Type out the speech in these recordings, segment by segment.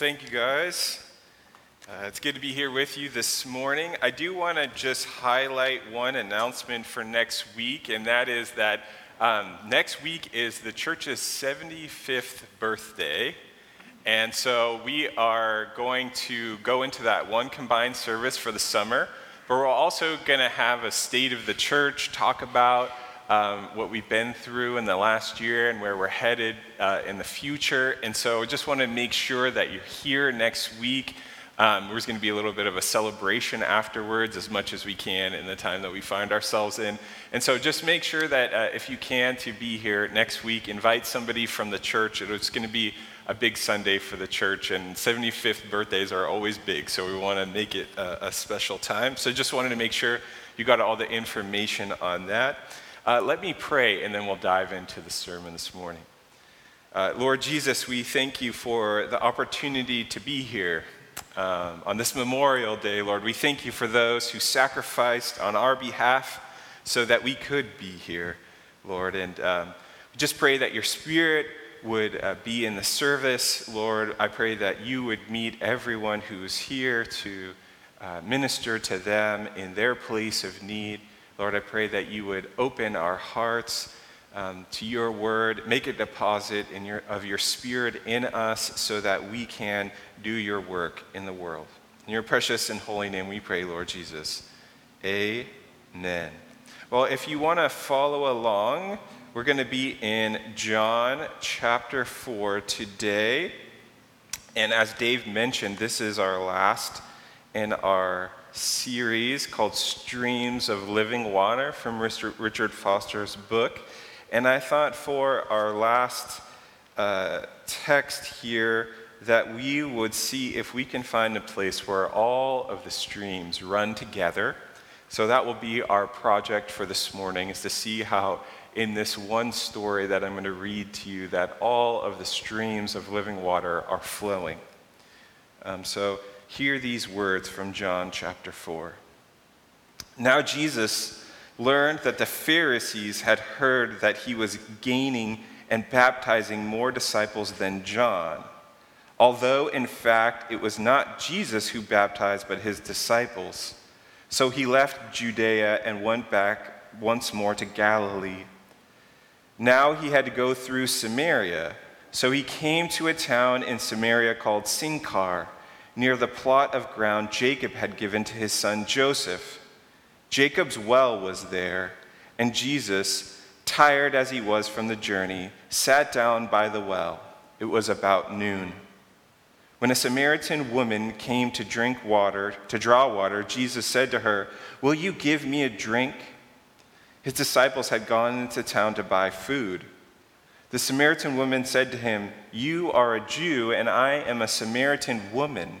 Thank you, guys. Uh, it's good to be here with you this morning. I do want to just highlight one announcement for next week, and that is that um, next week is the church's 75th birthday. And so we are going to go into that one combined service for the summer, but we're also going to have a state of the church, talk about um, what we've been through in the last year and where we're headed uh, in the future. And so I just want to make sure that you're here next week. Um, there's going to be a little bit of a celebration afterwards, as much as we can in the time that we find ourselves in. And so just make sure that uh, if you can to be here next week, invite somebody from the church. It's going to be a big Sunday for the church, and 75th birthdays are always big, so we want to make it a, a special time. So just wanted to make sure you got all the information on that. Uh, let me pray, and then we'll dive into the sermon this morning. Uh, Lord Jesus, we thank you for the opportunity to be here um, on this Memorial Day, Lord. We thank you for those who sacrificed on our behalf so that we could be here, Lord. And um, just pray that your Spirit would uh, be in the service, Lord. I pray that you would meet everyone who's here to uh, minister to them in their place of need. Lord, I pray that you would open our hearts um, to your word, make a deposit your, of your spirit in us so that we can do your work in the world. In your precious and holy name we pray, Lord Jesus. Amen. Well, if you want to follow along, we're going to be in John chapter 4 today. And as Dave mentioned, this is our last in our series called Streams of Living Water from Richard Foster's book. And I thought for our last uh, text here that we would see if we can find a place where all of the streams run together. So that will be our project for this morning is to see how in this one story that I'm going to read to you that all of the streams of living water are flowing. Um, so hear these words from John chapter 4. Now, Jesus learned that the Pharisees had heard that he was gaining and baptizing more disciples than John, although in fact it was not Jesus who baptized, but his disciples. So he left Judea and went back once more to Galilee. Now he had to go through Samaria. So he came to a town in Samaria called Sychar near the plot of ground Jacob had given to his son Joseph. Jacob's well was there, and Jesus, tired as he was from the journey, sat down by the well. It was about noon. When a Samaritan woman came to drink water, to draw water, Jesus said to her, Will you give me a drink? His disciples had gone into town to buy food. The Samaritan woman said to him, You are a Jew, and I am a Samaritan woman.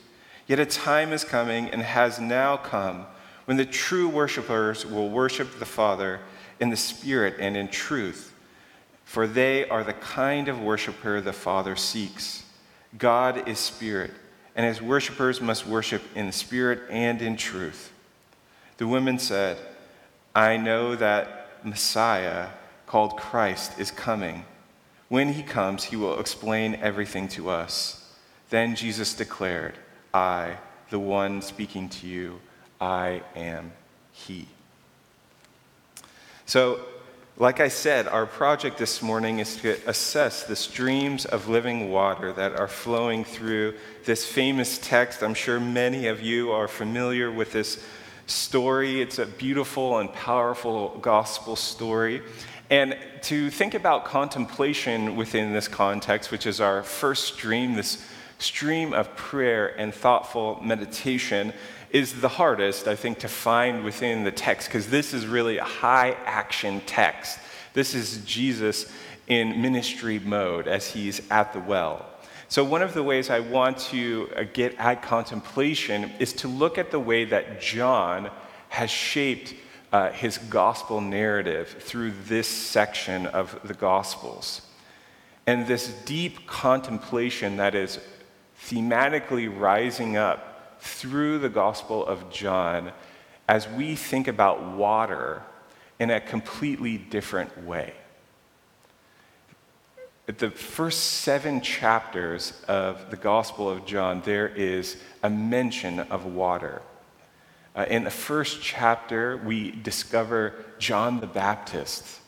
Yet a time is coming and has now come when the true worshipers will worship the Father in the Spirit and in truth, for they are the kind of worshiper the Father seeks. God is Spirit, and his worshippers must worship in spirit and in truth. The women said, I know that Messiah, called Christ, is coming. When he comes, he will explain everything to us. Then Jesus declared, I, the one speaking to you, I am He. So, like I said, our project this morning is to assess the streams of living water that are flowing through this famous text. I'm sure many of you are familiar with this story. It's a beautiful and powerful gospel story. And to think about contemplation within this context, which is our first stream, this stream of prayer and thoughtful meditation is the hardest, I think, to find within the text because this is really a high action text. This is Jesus in ministry mode as he's at the well. So, one of the ways I want to uh, get at contemplation is to look at the way that John has shaped uh, his gospel narrative through this section of the Gospels. And this deep contemplation that is thematically rising up through the Gospel of John as we think about water in a completely different way. The first seven chapters of the Gospel of John, there is a mention of water. Uh, in the first chapter, we discover John the Baptist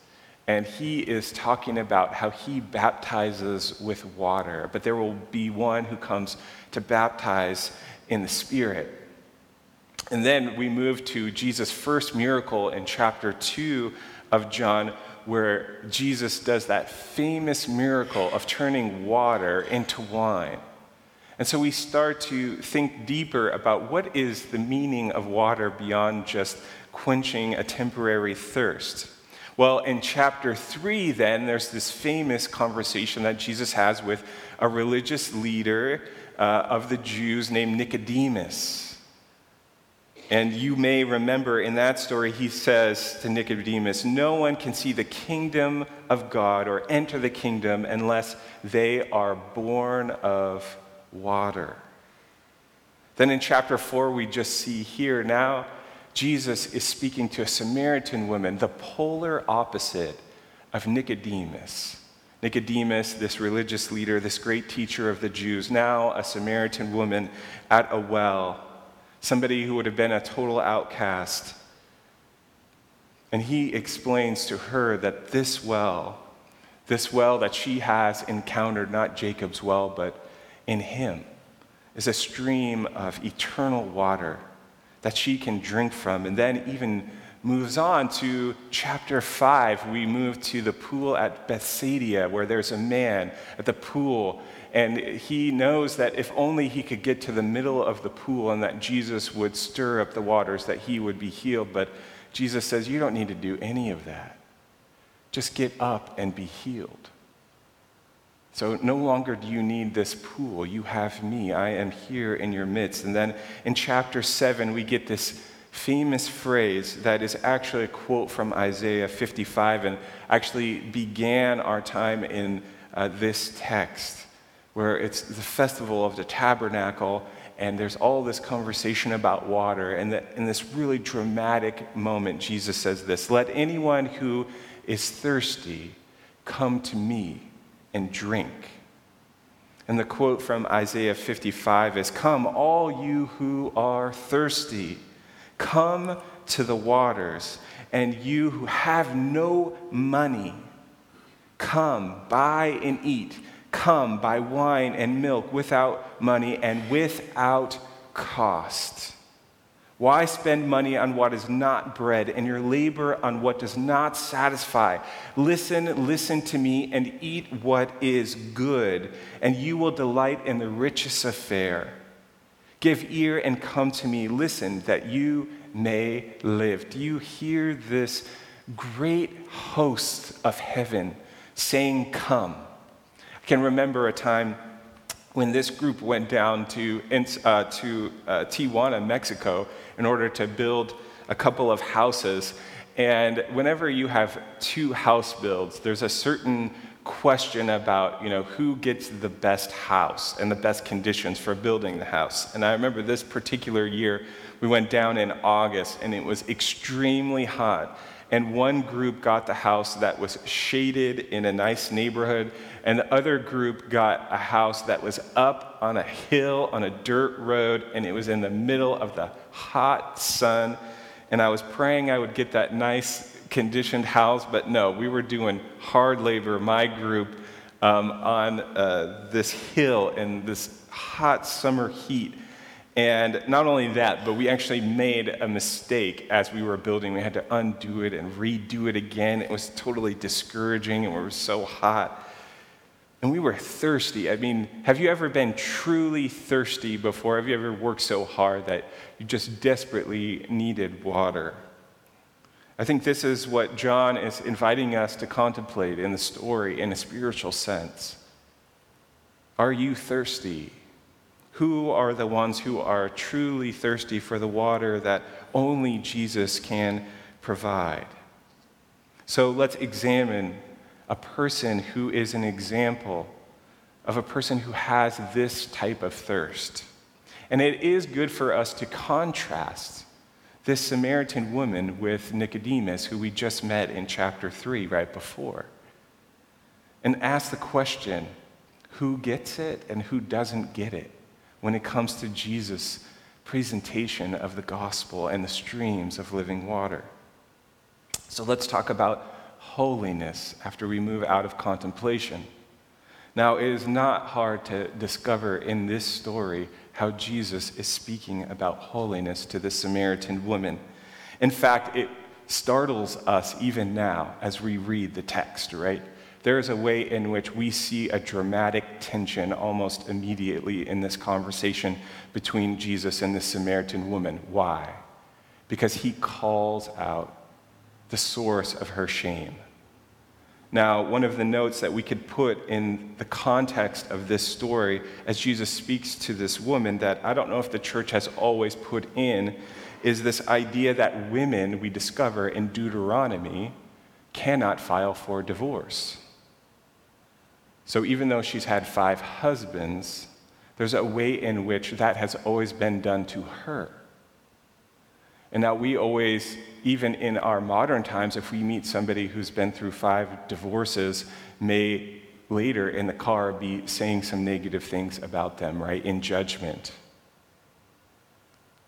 and he is talking about how he baptizes with water, but there will be one who comes to baptize in the Spirit. And then we move to Jesus' first miracle in chapter 2 of John, where Jesus does that famous miracle of turning water into wine. And so we start to think deeper about what is the meaning of water beyond just quenching a temporary thirst. Well, in chapter 3, then, there's this famous conversation that Jesus has with a religious leader uh, of the Jews named Nicodemus. And you may remember in that story, he says to Nicodemus, No one can see the kingdom of God or enter the kingdom unless they are born of water. Then in chapter 4, we just see here now Jesus is speaking to a Samaritan woman, the polar opposite of Nicodemus. Nicodemus, this religious leader, this great teacher of the Jews, now a Samaritan woman at a well, somebody who would have been a total outcast. And he explains to her that this well, this well that she has encountered, not Jacob's well, but in him, is a stream of eternal water that she can drink from. And then even moves on to chapter 5. We move to the pool at Bethsaida, where there's a man at the pool, and he knows that if only he could get to the middle of the pool and that Jesus would stir up the waters, that he would be healed. But Jesus says, You don't need to do any of that. Just get up and be healed. So no longer do you need this pool. You have me. I am here in your midst. And then in chapter 7, we get this famous phrase that is actually a quote from Isaiah 55 and actually began our time in uh, this text, where it's the festival of the tabernacle, and there's all this conversation about water. And that in this really dramatic moment, Jesus says this Let anyone who is thirsty come to me and drink. And the quote from Isaiah 55 is Come, all you who are thirsty, come to the waters, and you who have no money, come, buy and eat. Come, buy wine and milk without money and without cost. Why spend money on what is not bread and your labor on what does not satisfy? Listen, listen to me and eat what is good, and you will delight in the richest affair. Give ear and come to me. Listen, that you may live. Do you hear this great host of heaven saying, Come? I can remember a time when this group went down to, uh, to uh, Tijuana, Mexico, in order to build a couple of houses. And whenever you have two house builds, there's a certain question about you know who gets the best house and the best conditions for building the house and i remember this particular year we went down in august and it was extremely hot and one group got the house that was shaded in a nice neighborhood. And the other group got a house that was up on a hill on a dirt road. And it was in the middle of the hot sun. And i was praying i would get that nice conditioned house, but no, we were doing hard labor, my group, um, on uh, this hill in this hot summer heat. And not only that, but we actually made a mistake as we were building. We had to undo it and redo it again. It was totally discouraging, and we were so hot. And we were thirsty. I mean, have you ever been truly thirsty before? Have you ever worked so hard that you just desperately needed water? I think this is what John is inviting us to contemplate in the story in a spiritual sense. Are you thirsty? Who are the ones who are truly thirsty for the water that only Jesus can provide? So let's examine a person who is an example of a person who has this type of thirst. And it is good for us to contrast this Samaritan woman with Nicodemus, who we just met in chapter 3 right before, and ask the question who gets it and who doesn't get it when it comes to Jesus' presentation of the gospel and the streams of living water. So let's talk about holiness after we move out of contemplation. Now, it is not hard to discover in this story how Jesus is speaking about holiness to the Samaritan woman. In fact, it startles us even now as we read the text, right? There is a way in which we see a dramatic tension almost immediately in this conversation between Jesus and the Samaritan woman. Why? Because he calls out the source of her shame. Now, one of the notes that we could put in the context of this story as Jesus speaks to this woman that I don't know if the church has always put in is this idea that women, we discover in Deuteronomy, cannot file for divorce. So even though she's had five husbands, there's a way in which that has always been done to her. And now we always, even in our modern times, if we meet somebody who's been through five divorces, may later in the car be saying some negative things about them, right, in judgment.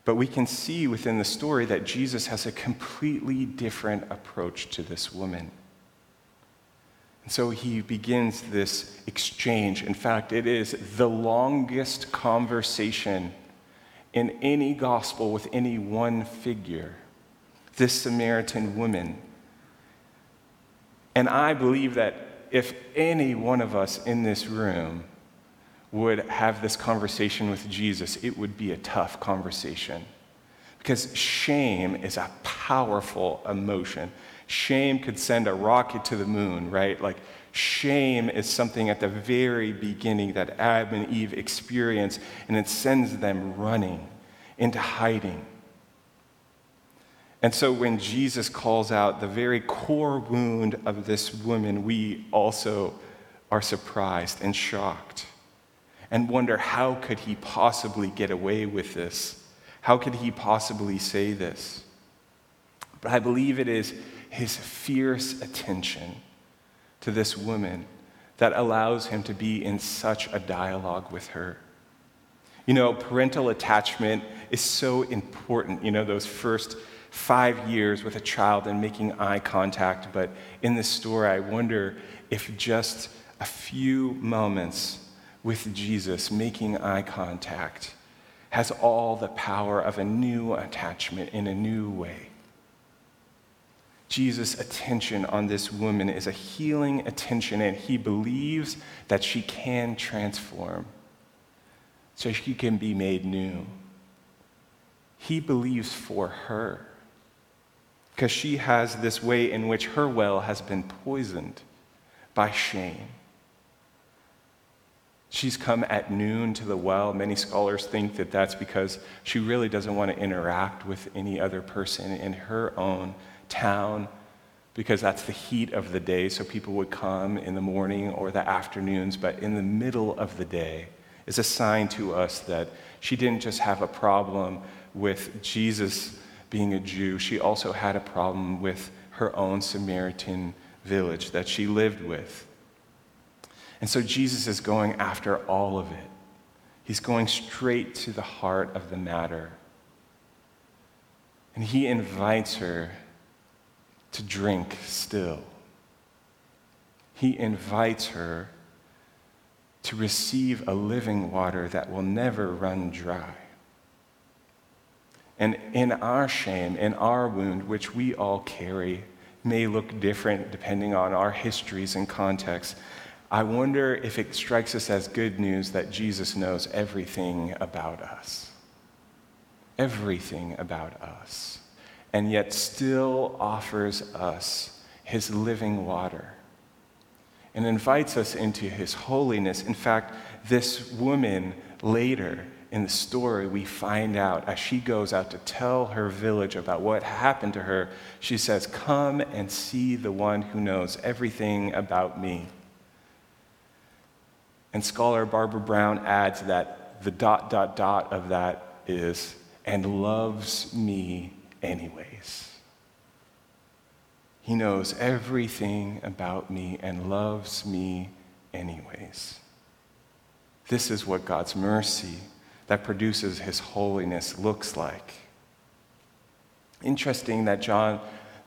But we can see within the story that Jesus has a completely different approach to this woman. And so he begins this exchange. In fact, it is the longest conversation in any gospel with any one figure this Samaritan woman. And I believe that if any one of us in this room would have this conversation with Jesus, it would be a tough conversation. Because shame is a powerful emotion. Shame could send a rocket to the moon, right? Like, Shame is something at the very beginning that Adam and Eve experience, and it sends them running into hiding. And so when Jesus calls out the very core wound of this woman, we also are surprised and shocked and wonder how could he possibly get away with this? How could he possibly say this? But I believe it is his fierce attention to this woman that allows him to be in such a dialogue with her. You know, parental attachment is so important, you know, those first five years with a child and making eye contact. But in this story, I wonder if just a few moments with Jesus making eye contact has all the power of a new attachment in a new way. Jesus' attention on this woman is a healing attention, and he believes that she can transform so she can be made new. he believes for her because she has this way in which her well has been poisoned by shame. She's come at noon to the well. Many scholars think that that's because she really doesn't want to interact with any other person in her own town because that's the heat of the day. So people would come in the morning or the afternoons, but in the middle of the day is a sign to us that she didn't just have a problem with Jesus being a Jew, she also had a problem with her own Samaritan village that she lived with. And so Jesus is going after all of it. He's going straight to the heart of the matter. And he invites her to drink still. He invites her to receive a living water that will never run dry. And in our shame, in our wound, which we all carry, may look different depending on our histories and contexts. I wonder if it strikes us as good news that Jesus knows everything about us. Everything about us. And yet still offers us his living water and invites us into his holiness. In fact, this woman later in the story, we find out as she goes out to tell her village about what happened to her, she says, Come and see the one who knows everything about me. And scholar Barbara Brown adds that the dot, dot, dot of that is, and loves me anyways. He knows everything about me and loves me anyways. This is what God's mercy that produces his holiness looks like. Interesting that John,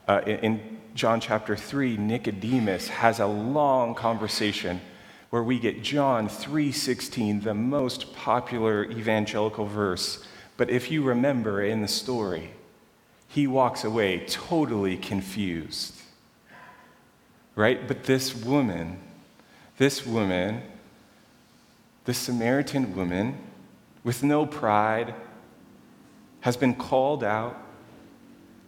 uh, in John chapter 3, Nicodemus has a long conversation where we get John 3:16, the most popular evangelical verse. But if you remember in the story, he walks away totally confused. Right? But this woman, this woman, the Samaritan woman, with no pride, has been called out,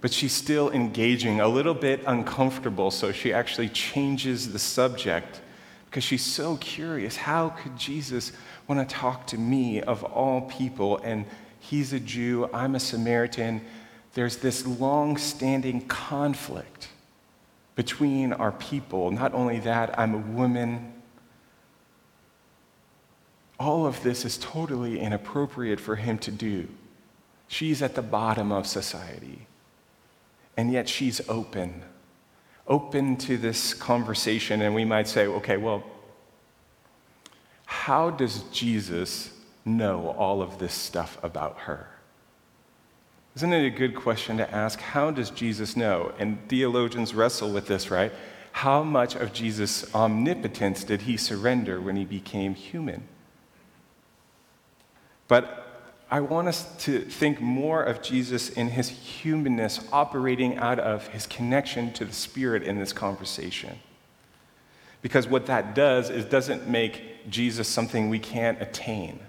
but she's still engaging, a little bit uncomfortable, so she actually changes the subject because she's so curious. How could Jesus want to talk to me of all people? And he's a Jew, I'm a Samaritan. There's this long standing conflict between our people. Not only that, I'm a woman all of this is totally inappropriate for him to do. She's at the bottom of society, and yet she's open, open to this conversation. And we might say, okay, well, how does Jesus know all of this stuff about her? Isn't it a good question to ask? How does Jesus know? And theologians wrestle with this, right? How much of Jesus' omnipotence did he surrender when he became human? But I want us to think more of Jesus in his humanness operating out of his connection to the Spirit in this conversation. Because what that does is doesn't make Jesus something we can't attain,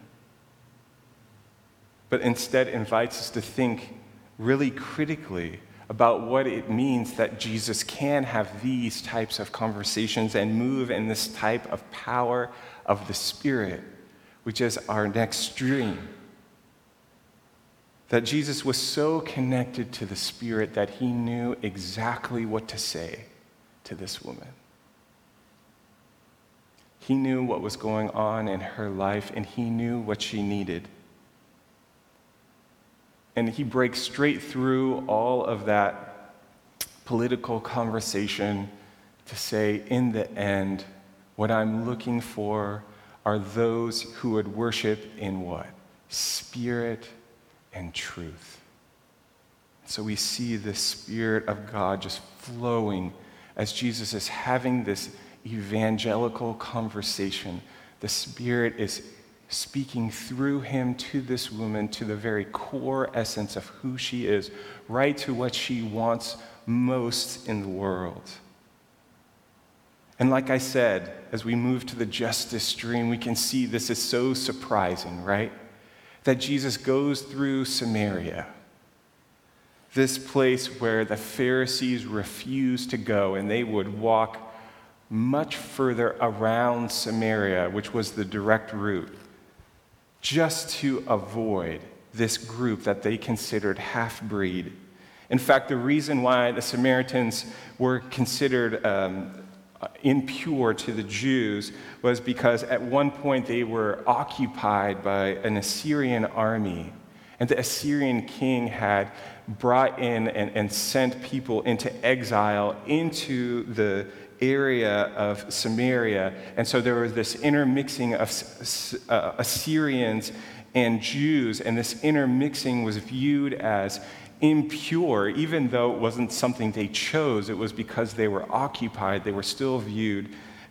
but instead invites us to think really critically about what it means that Jesus can have these types of conversations and move in this type of power of the Spirit which is our next dream. That Jesus was so connected to the Spirit that he knew exactly what to say to this woman. He knew what was going on in her life and he knew what she needed. And he breaks straight through all of that political conversation to say, in the end, what I'm looking for are those who would worship in what? Spirit and truth. So we see the Spirit of God just flowing as Jesus is having this evangelical conversation. The Spirit is speaking through him to this woman, to the very core essence of who she is, right to what she wants most in the world. And like I said, as we move to the justice stream, we can see this is so surprising, right? That Jesus goes through Samaria, this place where the Pharisees refused to go and they would walk much further around Samaria, which was the direct route, just to avoid this group that they considered half breed. In fact, the reason why the Samaritans were considered um, impure to the Jews was because at one point they were occupied by an Assyrian army. And the Assyrian king had brought in and, and sent people into exile into the area of Samaria. And so there was this intermixing of uh, Assyrians and Jews, and this intermixing was viewed as impure, even though it wasn't something they chose, it was because they were occupied, they were still viewed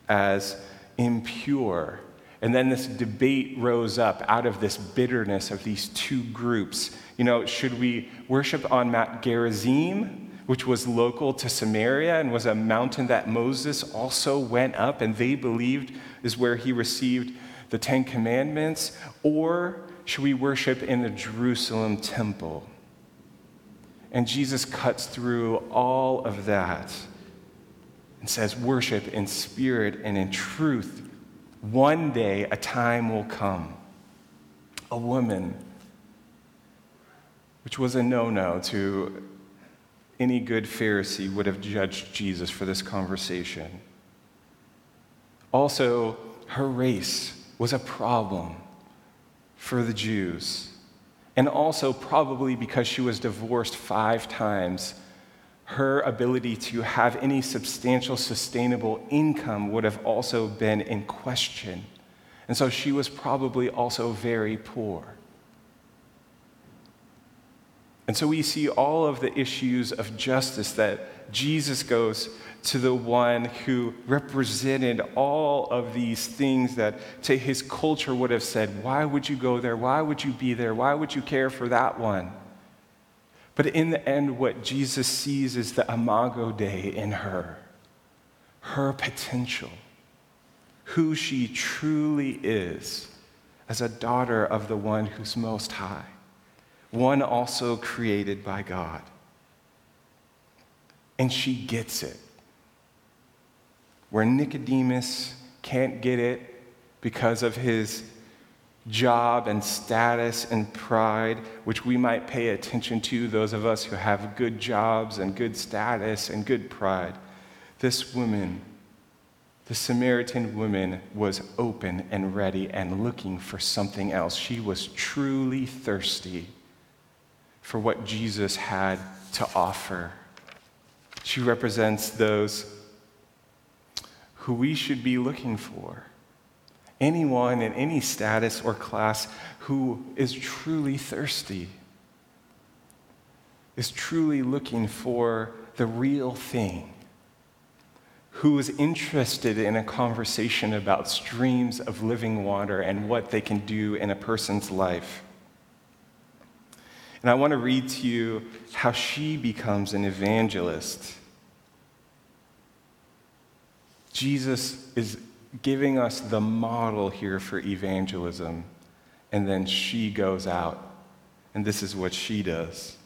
as impure. And then this debate rose up out of this bitterness of these two groups. You know, should we worship on Mount Gerizim, which was local to Samaria and was a mountain that Moses also went up and they believed is where he received the Ten Commandments? Or should we worship in the Jerusalem temple? And Jesus cuts through all of that and says, Worship in spirit and in truth. One day a time will come. A woman, which was a no no to any good Pharisee, would have judged Jesus for this conversation. Also, her race was a problem for the Jews and also probably because she was divorced five times, her ability to have any substantial sustainable income would have also been in question. And so she was probably also very poor. And so we see all of the issues of justice that Jesus goes to the one who represented all of these things that to his culture would have said, Why would you go there? Why would you be there? Why would you care for that one? But in the end, what Jesus sees is the imago Dei in her, her potential, who she truly is as a daughter of the one who's most high, one also created by God. And she gets it where Nicodemus can't get it because of his job and status and pride, which we might pay attention to, those of us who have good jobs and good status and good pride. This woman, the Samaritan woman, was open and ready and looking for something else. She was truly thirsty for what Jesus had to offer. She represents those who we should be looking for. Anyone in any status or class who is truly thirsty, is truly looking for the real thing, who is interested in a conversation about streams of living water and what they can do in a person's life. And I want to read to you how she becomes an evangelist. Jesus is giving us the model here for evangelism, and then she goes out, and this is what she does.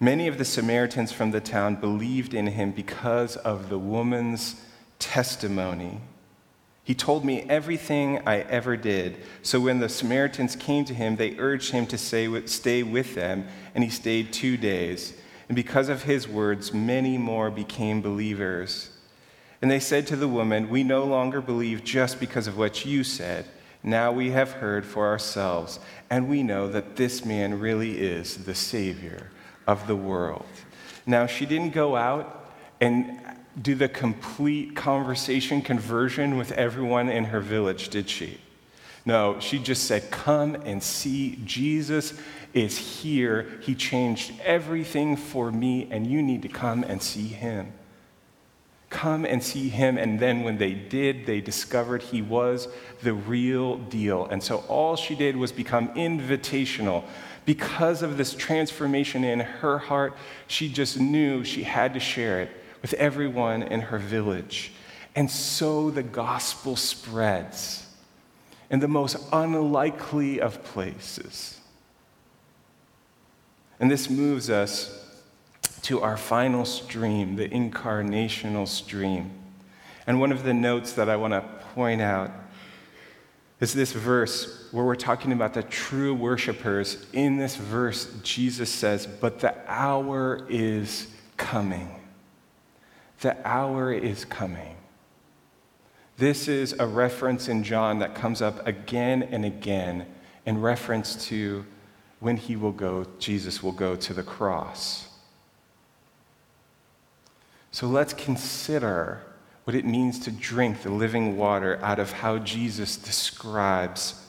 Many of the Samaritans from the town believed in him because of the woman's testimony. He told me everything I ever did. So when the Samaritans came to him, they urged him to stay with them, and he stayed two days. And because of his words, many more became believers. And they said to the woman, We no longer believe just because of what you said. Now we have heard for ourselves, and we know that this man really is the Savior of the world. Now, she didn't go out and do the complete conversation conversion with everyone in her village, did she? No, she just said, Come and see. Jesus is here. He changed everything for me, and you need to come and see him come and see him. And then when they did, they discovered he was the real deal. And so all she did was become invitational. Because of this transformation in her heart, she just knew she had to share it with everyone in her village. And so the gospel spreads in the most unlikely of places. And this moves us to our final stream, the incarnational stream. And one of the notes that I want to point out is this verse where we're talking about the true worshipers. In this verse, Jesus says, But the hour is coming. The hour is coming. This is a reference in John that comes up again and again in reference to when he will go, Jesus will go to the cross. So let's consider what it means to drink the living water out of how Jesus describes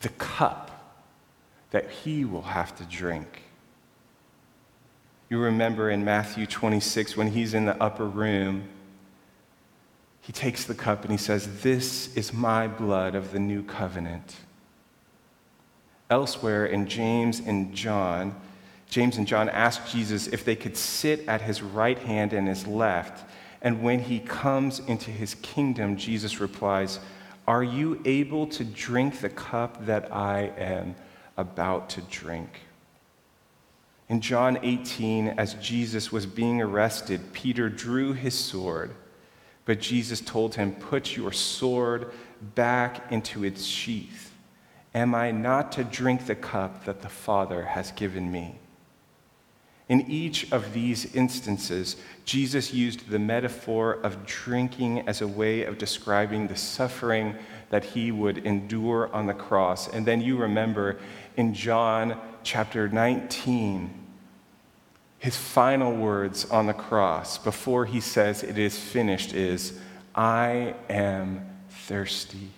the cup that he will have to drink. You remember in Matthew 26 when he's in the upper room, he takes the cup and he says, This is my blood of the new covenant. Elsewhere in James and John, James and John ask Jesus if they could sit at his right hand and his left. And when he comes into his kingdom, Jesus replies, Are you able to drink the cup that I am about to drink? In John 18, as Jesus was being arrested, Peter drew his sword, but Jesus told him, Put your sword back into its sheath. Am I not to drink the cup that the Father has given me? In each of these instances, Jesus used the metaphor of drinking as a way of describing the suffering that he would endure on the cross. And then you remember in John chapter 19, his final words on the cross before he says it is finished is, I am thirsty.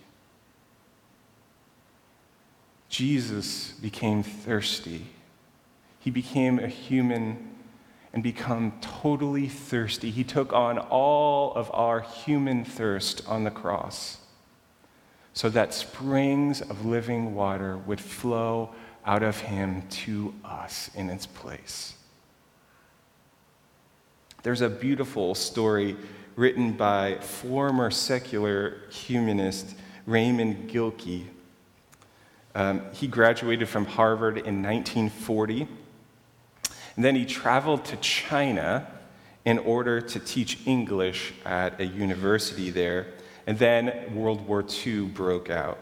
Jesus became thirsty he became a human and become totally thirsty. He took on all of our human thirst on the cross so that springs of living water would flow out of him to us in its place. There's a beautiful story written by former secular humanist Raymond Gilkey. Um, he graduated from Harvard in 1940 and then he traveled to China in order to teach English at a university there. And then World War II broke out.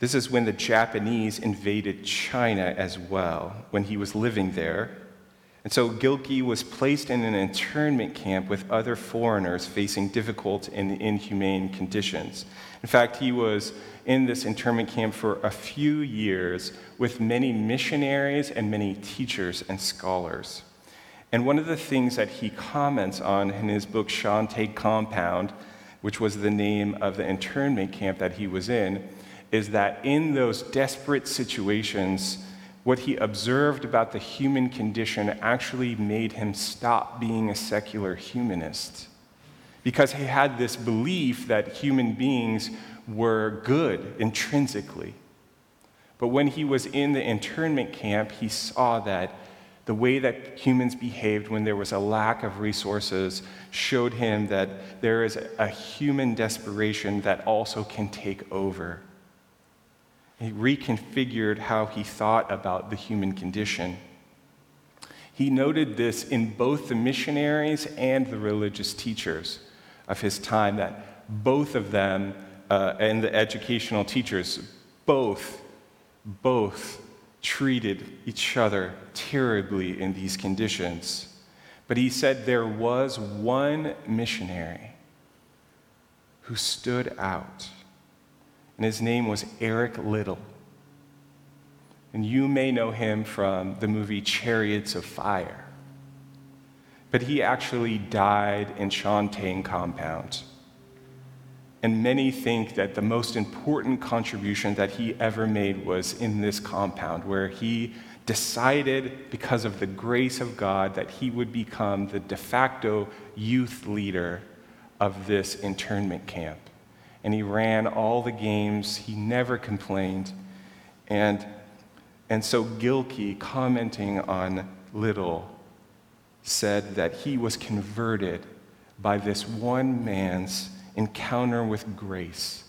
This is when the Japanese invaded China as well, when he was living there. And so Gilkey was placed in an internment camp with other foreigners facing difficult and inhumane conditions. In fact, he was in this internment camp for a few years with many missionaries and many teachers and scholars. And one of the things that he comments on in his book, Shantung Compound, which was the name of the internment camp that he was in, is that in those desperate situations, what he observed about the human condition actually made him stop being a secular humanist. Because he had this belief that human beings were good intrinsically. But when he was in the internment camp, he saw that the way that humans behaved when there was a lack of resources showed him that there is a human desperation that also can take over. He reconfigured how he thought about the human condition. He noted this in both the missionaries and the religious teachers of his time, that both of them uh, and the educational teachers, both, both treated each other terribly in these conditions. But he said there was one missionary who stood out, and his name was Eric Liddell. And you may know him from the movie Chariots of Fire. But he actually died in Shantung Compound. And many think that the most important contribution that he ever made was in this compound, where he decided, because of the grace of God, that he would become the de facto youth leader of this internment camp. And he ran all the games, he never complained. And, and so Gilkey, commenting on Liddell, said that he was converted by this one man's encounter with grace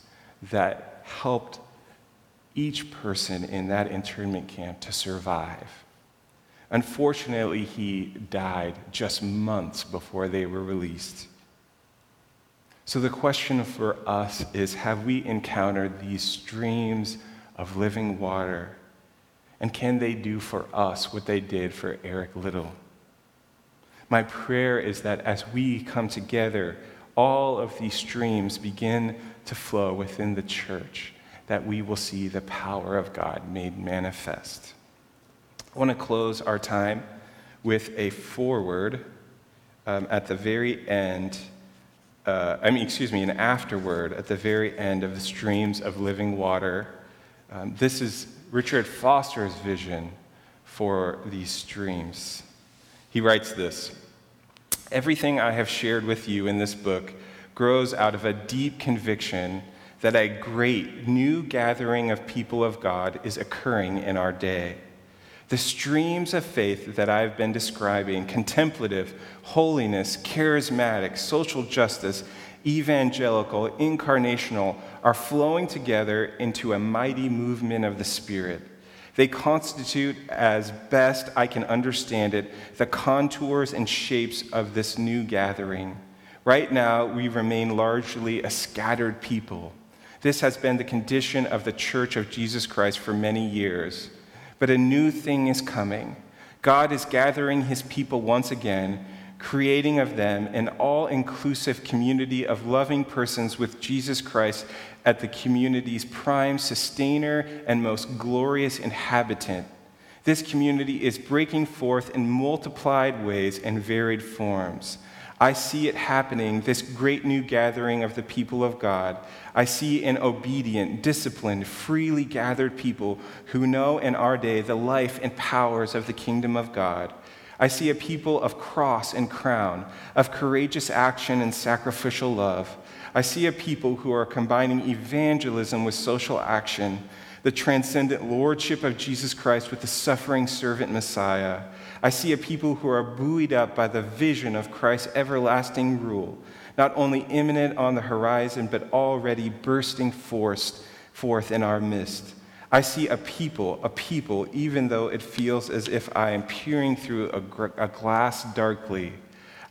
that helped each person in that internment camp to survive. Unfortunately, he died just months before they were released. So the question for us is have we encountered these streams of living water? And can they do for us what they did for Eric Liddell? My prayer is that as we come together, all of these streams begin to flow within the church, that we will see the power of God made manifest. I want to close our time with a foreword um, at the very end. Uh, I mean, excuse me, an afterword at the very end of the streams of living water. Um, this is Richard Foster's vision for these streams. He writes this Everything I have shared with you in this book grows out of a deep conviction that a great new gathering of people of God is occurring in our day. The streams of faith that I've been describing contemplative, holiness, charismatic, social justice, evangelical, incarnational are flowing together into a mighty movement of the Spirit. They constitute, as best I can understand it, the contours and shapes of this new gathering. Right now, we remain largely a scattered people. This has been the condition of the Church of Jesus Christ for many years. But a new thing is coming. God is gathering his people once again, creating of them an all inclusive community of loving persons with Jesus Christ at the community's prime sustainer and most glorious inhabitant. This community is breaking forth in multiplied ways and varied forms. I see it happening, this great new gathering of the people of God. I see an obedient, disciplined, freely gathered people who know in our day the life and powers of the kingdom of God. I see a people of cross and crown, of courageous action and sacrificial love. I see a people who are combining evangelism with social action, the transcendent lordship of Jesus Christ with the suffering servant Messiah. I see a people who are buoyed up by the vision of Christ's everlasting rule, not only imminent on the horizon, but already bursting forth, forth in our midst. I see a people, a people, even though it feels as if I am peering through a, gr- a glass darkly.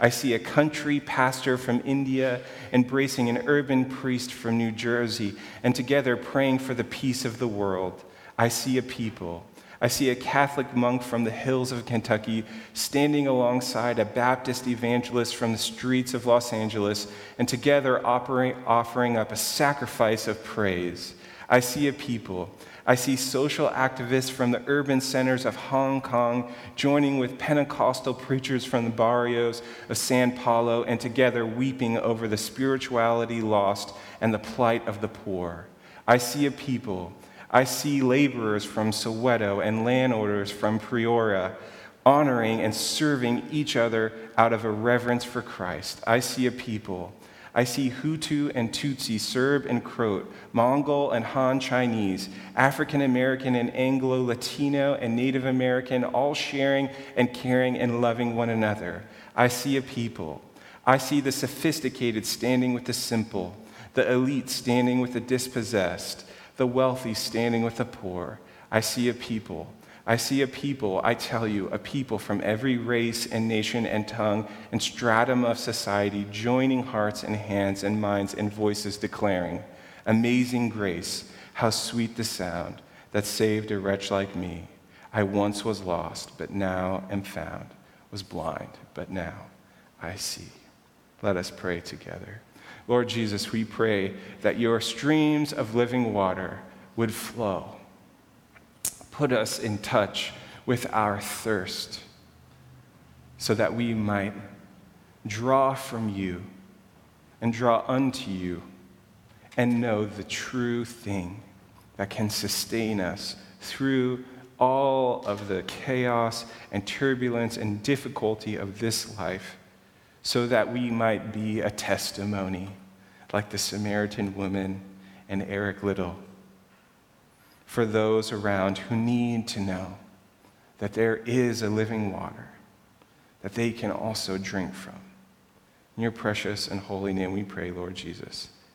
I see a country pastor from India embracing an urban priest from New Jersey, and together praying for the peace of the world. I see a people, I see a Catholic monk from the hills of Kentucky standing alongside a Baptist evangelist from the streets of Los Angeles, and together offering up a sacrifice of praise. I see a people. I see social activists from the urban centers of Hong Kong joining with Pentecostal preachers from the barrios of San Paulo and together weeping over the spirituality lost and the plight of the poor. I see a people I see laborers from Soweto and landowners from Peoria honoring and serving each other out of a reverence for Christ. I see a people. I see Hutu and Tutsi, Serb and Croat, Mongol and Han Chinese, African American and Anglo Latino and Native American, all sharing and caring and loving one another. I see a people. I see the sophisticated standing with the simple, the elite standing with the dispossessed, the wealthy standing with the poor. I see a people. I see a people, I tell you, a people from every race and nation and tongue and stratum of society joining hearts and hands and minds and voices declaring, Amazing grace, how sweet the sound that saved a wretch like me. I once was lost, but now am found, was blind, but now I see. Let us pray together. Lord Jesus, we pray that your streams of living water would flow. Put us in touch with our thirst so that we might draw from you and draw unto you and know the true thing that can sustain us through all of the chaos and turbulence and difficulty of this life so that we might be a testimony like the Samaritan woman and Eric Liddell, for those around who need to know that there is a living water that they can also drink from. In your precious and holy name we pray, Lord Jesus.